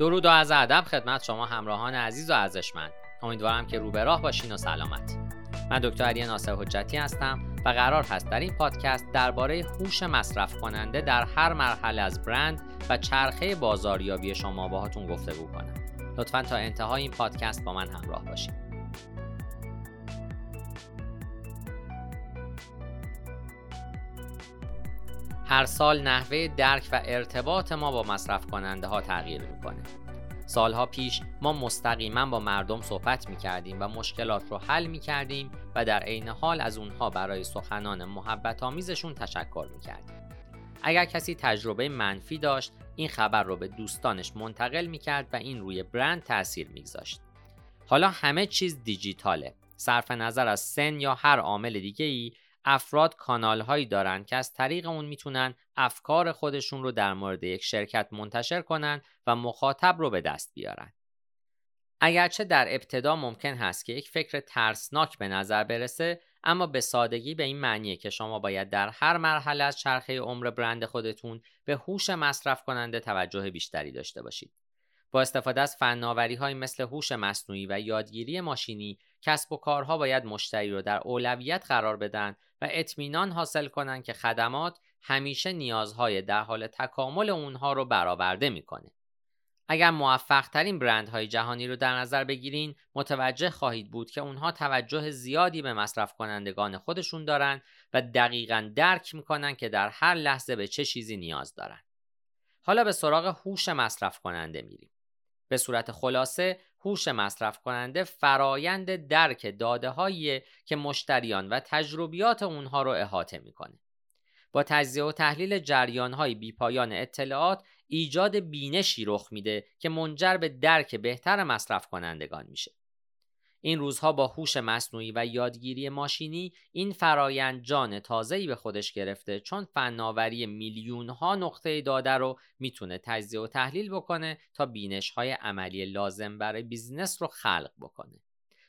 درود و از ادب خدمت شما همراهان عزیز و ارزشمند. امیدوارم که رو به راه باشین و سلامت من دکتر علی ناصر حجتی هستم و قرار هست در این پادکست درباره هوش مصرف کننده در هر مرحله از برند و چرخه بازاریابی شما باهاتون گفتگو کنم. لطفا تا انتهای این پادکست با من همراه باشید هر سال نحوه درک و ارتباط ما با مصرف کننده ها تغییر می‌کنه. سالها پیش ما مستقیما با مردم صحبت می کردیم و مشکلات رو حل می کردیم و در عین حال از اونها برای سخنان محبت آمیزشون تشکر می. اگر کسی تجربه منفی داشت این خبر رو به دوستانش منتقل می کرد و این روی برند تاثیر میگذاشت. حالا همه چیز دیجیتاله. صرف نظر از سن یا هر عامل دیگه ای افراد کانال هایی دارن که از طریق اون می‌تونن افکار خودشون رو در مورد یک شرکت منتشر کنن و مخاطب رو به دست بیارن. اگرچه در ابتدا ممکن هست که یک فکر ترسناک به نظر برسه اما به سادگی به این معنیه که شما باید در هر مرحله از چرخه عمر برند خودتون به هوش مصرف کننده توجه بیشتری داشته باشید. با استفاده از فناوری های مثل هوش مصنوعی و یادگیری ماشینی کسب و کارها باید مشتری رو در اولویت قرار بدن و اطمینان حاصل کنند که خدمات همیشه نیازهای در حال تکامل اونها رو برآورده می‌کنه. اگر موفق ترین برندهای جهانی رو در نظر بگیرین متوجه خواهید بود که اونها توجه زیادی به مصرف کنندگان خودشون دارن و دقیقا درک می‌کنن که در هر لحظه به چه چیزی نیاز دارن. حالا به سراغ هوش مصرف کننده میریم. به صورت خلاصه هوش مصرف کننده فرایند درک داده که مشتریان و تجربیات اونها رو احاطه می‌کنه. با تجزیه و تحلیل جریان های بیپایان اطلاعات ایجاد بینشی رخ میده که منجر به درک بهتر مصرف کنندگان میشه. این روزها با هوش مصنوعی و یادگیری ماشینی این فرایند جان تازه‌ای به خودش گرفته چون فناوری میلیون ها نقطه داده رو می‌تونه تجزیه و تحلیل بکنه تا بینش های عملی لازم برای business رو خلق بکنه.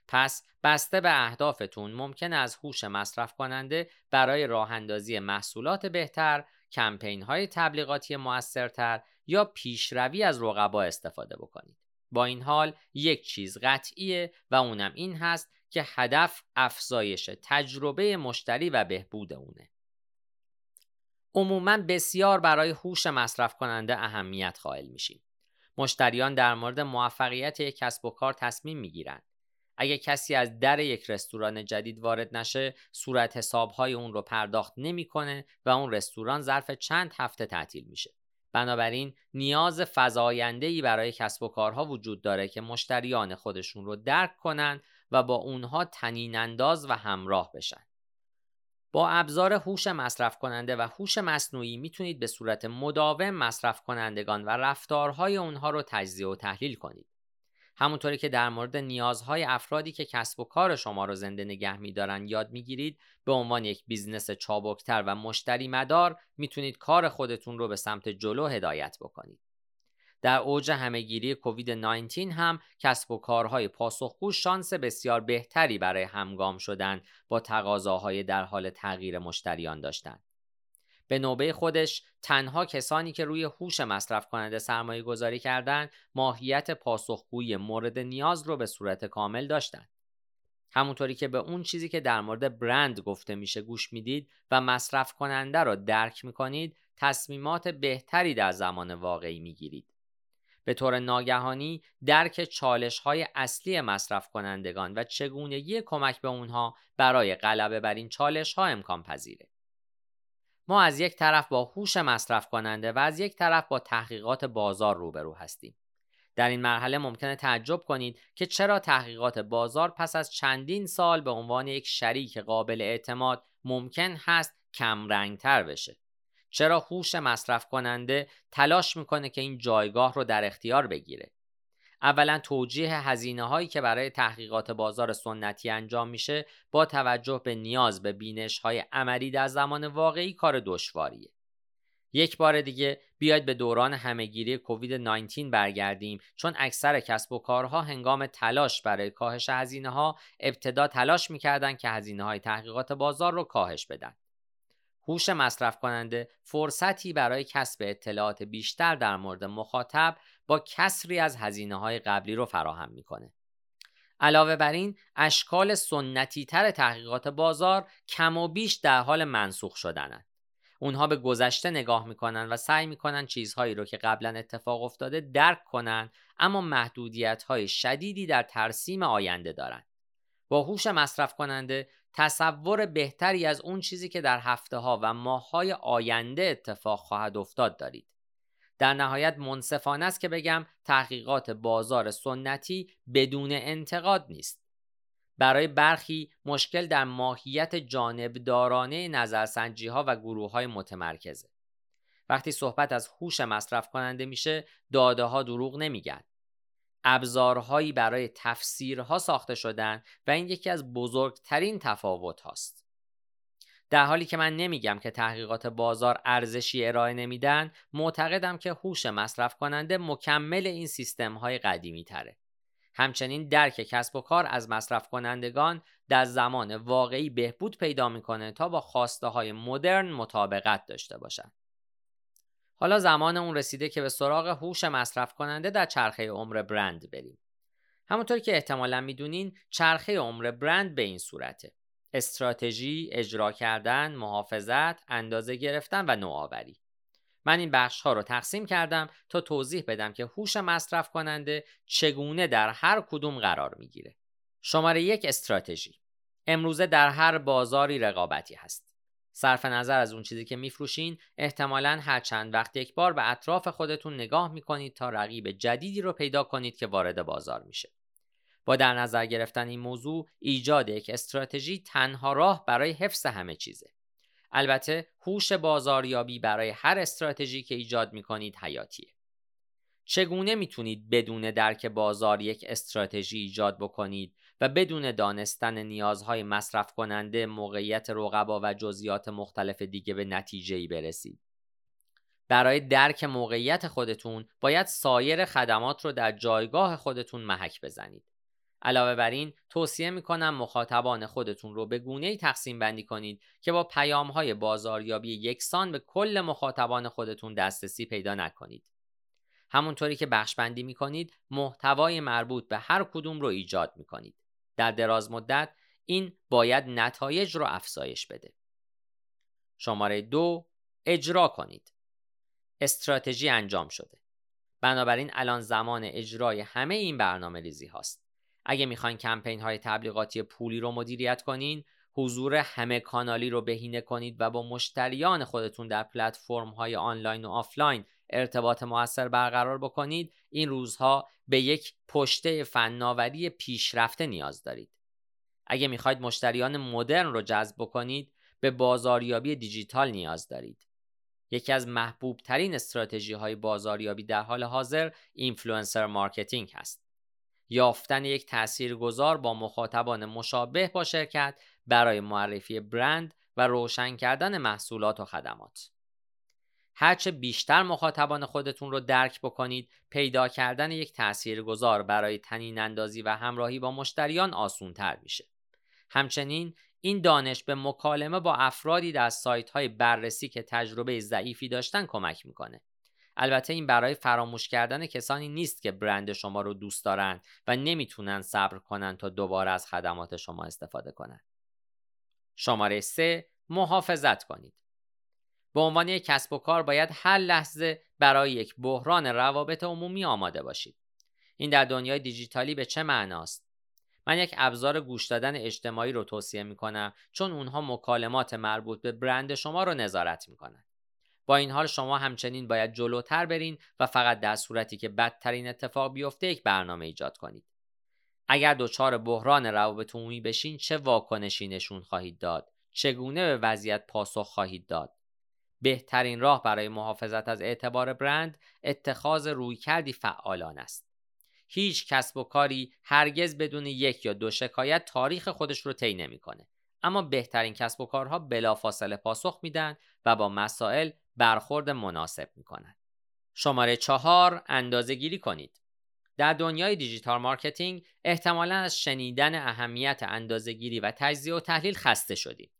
پس بسته به اهدافتون ممکنه از هوش مصرف کننده برای راه اندازی محصولات بهتر، کمپین های تبلیغاتی موثرتر یا پیشروی از رقبا استفاده بکنید. با این حال یک چیز قطعیه و اونم این هست که هدف افزایش تجربه مشتری و بهبود اونه. عموما بسیار برای هوش مصرف کننده اهمیت قائل میشیم. مشتریان در مورد موفقیت یک کسب و کار تصمیم می‌گیرند. اگه کسی از در یک رستوران جدید وارد نشه، صورت حسابهای اون رو پرداخت نمی‌کنه و اون رستوران ظرف چند هفته تعطیل میشه. بنابراین نیاز ای برای کسب و کارها وجود داره که مشتریان خودشون رو درک کنن و با اونها طنین انداز و همراه بشن. با ابزار هوش مصرف کننده و هوش مصنوعی می‌تونید به صورت مداوم مصرف کنندگان و رفتارهای اونها رو تجزیه و تحلیل کنید. همونطوری که در مورد نیازهای افرادی که کسب و کار شما رو زنده نگه میدارن یاد می‌گیرید به عنوان یک business چابکتر و مشتری مدار می‌تونید کار خودتون رو به سمت جلو هدایت بکنید. در اوج همهگیری کووید 19 هم کسب و کارهای پاسخگو شانس بسیار بهتری برای همگام شدن با تقاضاهای در حال تغییر مشتریان داشتند. به نوبه خودش تنها کسانی که روی هوش مصرف کننده سرمایه گذاری کردند ماهیت پاسخگوی مورد نیاز رو به صورت کامل داشتند. همونطوری که به اون چیزی که در مورد برند گفته میشه گوش می‌دید و مصرف کننده را درک می‌کنید تصمیمات بهتری در زمان واقعی می‌گیرید. به طور ناگهانی درک چالش های اصلی مصرف کنندگان و چگونگی کمک به اونها برای غلبه بر این چالش ها امکان پذیره. ما از یک طرف با هوش مصرف کننده و از یک طرف با تحقیقات بازار روبرو هستیم. در این مرحله ممکنه تعجب کنید که چرا تحقیقات بازار پس از چندین سال به عنوان یک شریک قابل اعتماد ممکن هست کم تر بشه. چرا هوش مصرف کننده تلاش می‌کنه که این جایگاه رو در اختیار بگیره؟ اولا توجیه هزینه هایی که برای تحقیقات بازار سنتی انجام میشه با توجه به نیاز به بینش های عملی در زمان واقعی کار دشواریه. یک بار دیگه بیاید به دوران همهگیری کووید 19 برگردیم چون اکثر کسب و کارها هنگام تلاش برای کاهش هزینه ها ابتدا تلاش می‌کردند که هزینه های تحقیقات بازار رو کاهش بدن. هوش مصرف کننده فرصتی برای کسب اطلاعات بیشتر در مورد مخاطب با کسری از هزینه های قبلی رو فراهم می‌کنه. علاوه بر این اشکال سنتی تر تحقیقات بازار کم و بیش در حال منسوخ شدنند. اونها به گذشته نگاه می‌کنن و سعی می‌کنن چیزهایی رو که قبلا اتفاق افتاده درک کنن اما محدودیت های شدیدی در ترسیم آینده دارند. با هوش مصرف کننده تصور بهتری از اون چیزی که در هفته ها و ماه های آینده اتفاق خواهد افتاد دارید. در نهایت منصفانه است که بگم تحقیقات بازار سنتی بدون انتقاد نیست. برای برخی مشکل در ماهیت جانبدارانه نظرسنجی ها و گروه های متمرکزه. وقتی صحبت از هوش مصرف کننده میشه داده ها دروغ نمیگن. ابزارهایی برای تفسیرها ساخته شدن و این یکی از بزرگترین تفاوت هاست. در حالی که من نمیگم که تحقیقات بازار ارزشی ارائه نمیدن معتقدم که هوش مصرف کننده مکمل این سیستم های قدیمی تره. همچنین درک کسب و کار از مصرف کنندگان در زمان واقعی بهبود پیدا می‌کنه تا با خواسته های مدرن مطابقت داشته باشد. حالا زمان اون رسیده که به سراغ هوش مصرف کننده در چرخه عمر برند بریم. همونطور که احتمالا می‌دونین چرخه عمر برند به این صورته. استراتژی، اجرا کردن، محافظت، اندازه گرفتن و نوآوری. من این بخش ها رو تقسیم کردم تا توضیح بدم که هوش مصرف کننده چگونه در هر کدوم قرار می‌گیره. شماره یک استراتژی امروزه در هر بازاری رقابتی هست. صرف نظر از اون چیزی که میفروشین احتمالا هر چند وقت یک بار به اطراف خودتون نگاه می‌کنید تا رقیب جدیدی رو پیدا کنید که وارد بازار میشه. با در نظر گرفتن این موضوع ایجاد یک استراتژی تنها راه برای حفظ همه چیزه. البته هوش بازاریابی برای هر استراتژی که ایجاد می کنید حیاتیه. چگونه می‌تونید بدون درک بازار یک استراتژی ایجاد بکنید و بدون دانستن نیازهای مصرف کننده موقعیت رقبا و جزئیات مختلف دیگه به نتیجه ای برسید؟ برای درک موقعیت خودتون باید سایر خدمات رو در جایگاه خودتون محک بزنید. علاوه بر این توصیه می‌کنم مخاطبان خودتون رو به گونه ای تقسیم بندی کنید که با پیام های بازاریابی یکسان به کل مخاطبان خودتون دسترسی پیدا نکنید. همونطوری که بخش بندی می‌کنید محتوای مربوط به هر کدوم رو ایجاد می‌کنید. در دراز مدت این باید نتایج رو افزایش بده. شماره دو اجرا کنید. استراتژی انجام شده. بنابراین الان زمان اجرای همه این برنامه ریزی هاست. اگه می‌خواین کمپین های تبلیغاتی پولی رو مدیریت کنین حضور همه کانالی رو بهینه کنید و با مشتریان خودتون در پلتفرم های آنلاین و آفلاین ارتباط موثر برقرار بکنید. این روزها به یک پشته فناوری پیشرفته نیاز دارید. اگه می‌خواید مشتریان مدرن رو جذب بکنید به بازاریابی دیجیتال نیاز دارید. یکی از محبوب ترین استراتژی های بازاریابی در حال حاضر influencer marketing هست. یافتن یک تاثیرگذار با مخاطبان مشابه با شرکت برای معرفی برند و روشن کردن محصولات و خدمات. هرچه بیشتر مخاطبان خودتون رو درک بکنید پیدا کردن یک تاثیرگذار برای طنین اندازی و همراهی با مشتریان آسون تر میشه. همچنین این دانش به مکالمه با افرادی در سایت های بررسی که تجربه ضعیفی داشتن کمک می‌کنه. البته این برای فراموش کردن کسانی نیست که برند شما رو دوست دارند و نمی‌تونن صبر کنند تا دوباره از خدمات شما استفاده کنند. شماره 3 محافظت کنید. به عنوان یک کسب و کار باید هر لحظه برای یک بحران روابط عمومی آماده باشید. این در دنیای دیجیتالی به چه معناست؟ من یک ابزار گوش دادن اجتماعی رو توصیه می کنم چون اونها مکالمات مربوط به برند شما رو نظارت می کنند. با این حال شما همچنین باید جلوتر برین و فقط در صورتی که بدترین اتفاق بیفته یک برنامه ایجاد کنید. اگر دچار بحران روابط عمومی بشین چه واکنشی نشون خواهید داد؟ چگونه به وضعیت پاسخ خواهید داد؟ بهترین راه برای محافظت از اعتبار برند اتخاذ رویکردی فعالان است. هیچ کسب و کاری هرگز بدون یک یا دو شکایت تاریخ خودش رو طی نمی‌کنه. اما بهترین کسب و کارها بلافاصله پاسخ میدن و با مسائل برخورد مناسب می کند. شماره چهار اندازه گیری کنید. در دنیای digital marketing احتمالا از شنیدن اهمیت اندازه گیری و تجزیه و تحلیل خسته شدید.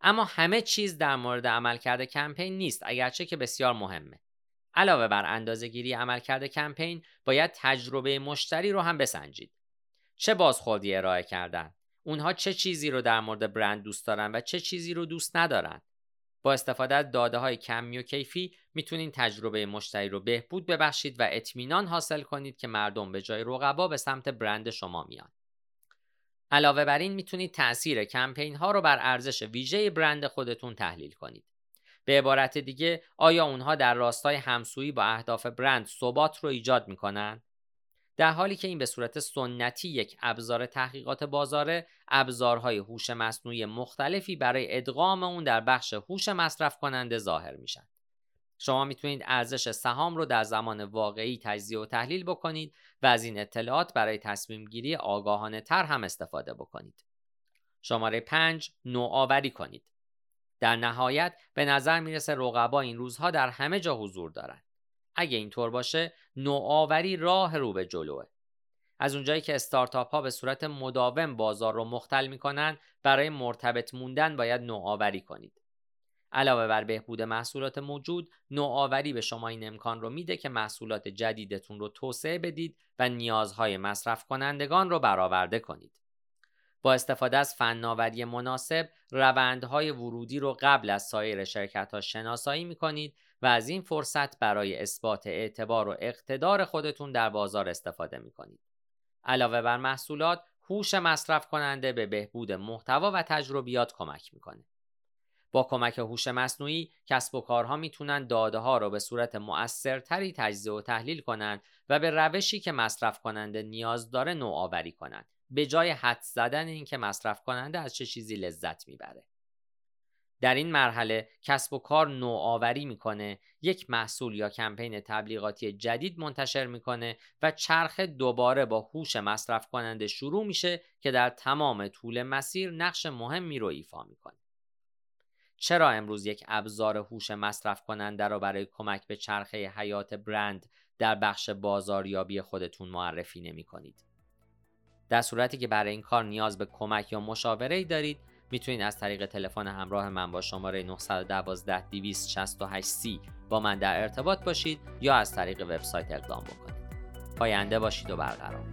اما همه چیز در مورد عملکرد کمپین نیست اگرچه که بسیار مهمه علاوه بر اندازهگیری عملکرد کمپین باید تجربه مشتری رو هم بسنجید چه بازخوردی ارائه کردن اونها چه چیزی رو در مورد برند دوست دارن و چه چیزی رو دوست ندارن با استفاده از داده های کمی و کیفی می‌تونید تجربه مشتری رو بهبود ببخشید و اطمینان حاصل کنید که مردم به جای رقبا به سمت برند شما میان. علاوه بر این می‌تونید تاثیر کمپین ها رو بر ارزش ویژه برند خودتون تحلیل کنید. به عبارت دیگه آیا اونها در راستای همسویی با اهداف برند ثبات رو ایجاد می‌کنن؟ در حالی که این به صورت سنتی یک ابزار تحقیقات بازاره ابزارهای هوش مصنوعی مختلفی برای ادغام اون در بخش هوش مصرف کننده ظاهر میشن شما می‌تونید ارزش سهام رو در زمان واقعی تجزیه و تحلیل بکنید و از این اطلاعات برای تصمیم گیری آگاهانه تر هم استفاده بکنید. شماره 5 نوآوری کنید. در نهایت به نظر می‌رسه رقبا این روزها در همه جا حضور دارند. اگه اینطور باشه نوآوری راه رو به جلوه. از اونجایی که استارتاپ ها به صورت مداوم بازار رو مختل می‌کنن برای مرتبط موندن باید نوآوری کنید. علاوه بر بهبود محصولات موجود نوآوری به شما این امکان رو میده که محصولات جدیدتون رو توسعه بدید و نیازهای مصرف کنندگان رو برآورده کنید. با استفاده از فناوری مناسب روندهای ورودی رو قبل از سایر شرکت ها شناسایی می کنید و از این فرصت برای اثبات اعتبار و اقتدار خودتون در بازار استفاده می کنید. علاوه بر محصولات، هوش مصرف کننده به بهبود محتوا و تجربیات کمک می‌کنه. با کمک هوش مصنوعی کسب و کارها می‌تونن داده ها رو به صورت مؤثرتری تجزیه و تحلیل کنند و به روشی که مصرف کننده نیاز داره نوآوری کنند به جای حد زدن اینکه مصرف کننده از چه چیزی لذت می‌بره. در این مرحله کسب و کار نوآوری می‌کنه یک محصول یا کمپین تبلیغاتی جدید منتشر می‌کنه و چرخ دوباره با هوش مصرف کننده شروع میشه که در تمام طول مسیر نقش مهمی رو ایفا می‌کنه چرا امروز یک ابزار هوش مصرف کننده را برای کمک به چرخه حیات برند در بخش بازاریابی خودتون معرفی نمی کنید؟ در صورتی که برای این کار نیاز به کمک یا مشاوره دارید می‌تونید از طریق تلفن همراه من با شماره 912 268 c با من در ارتباط باشید یا از طریق وبسایت اقدام بکنید. پاینده باشید و برقرار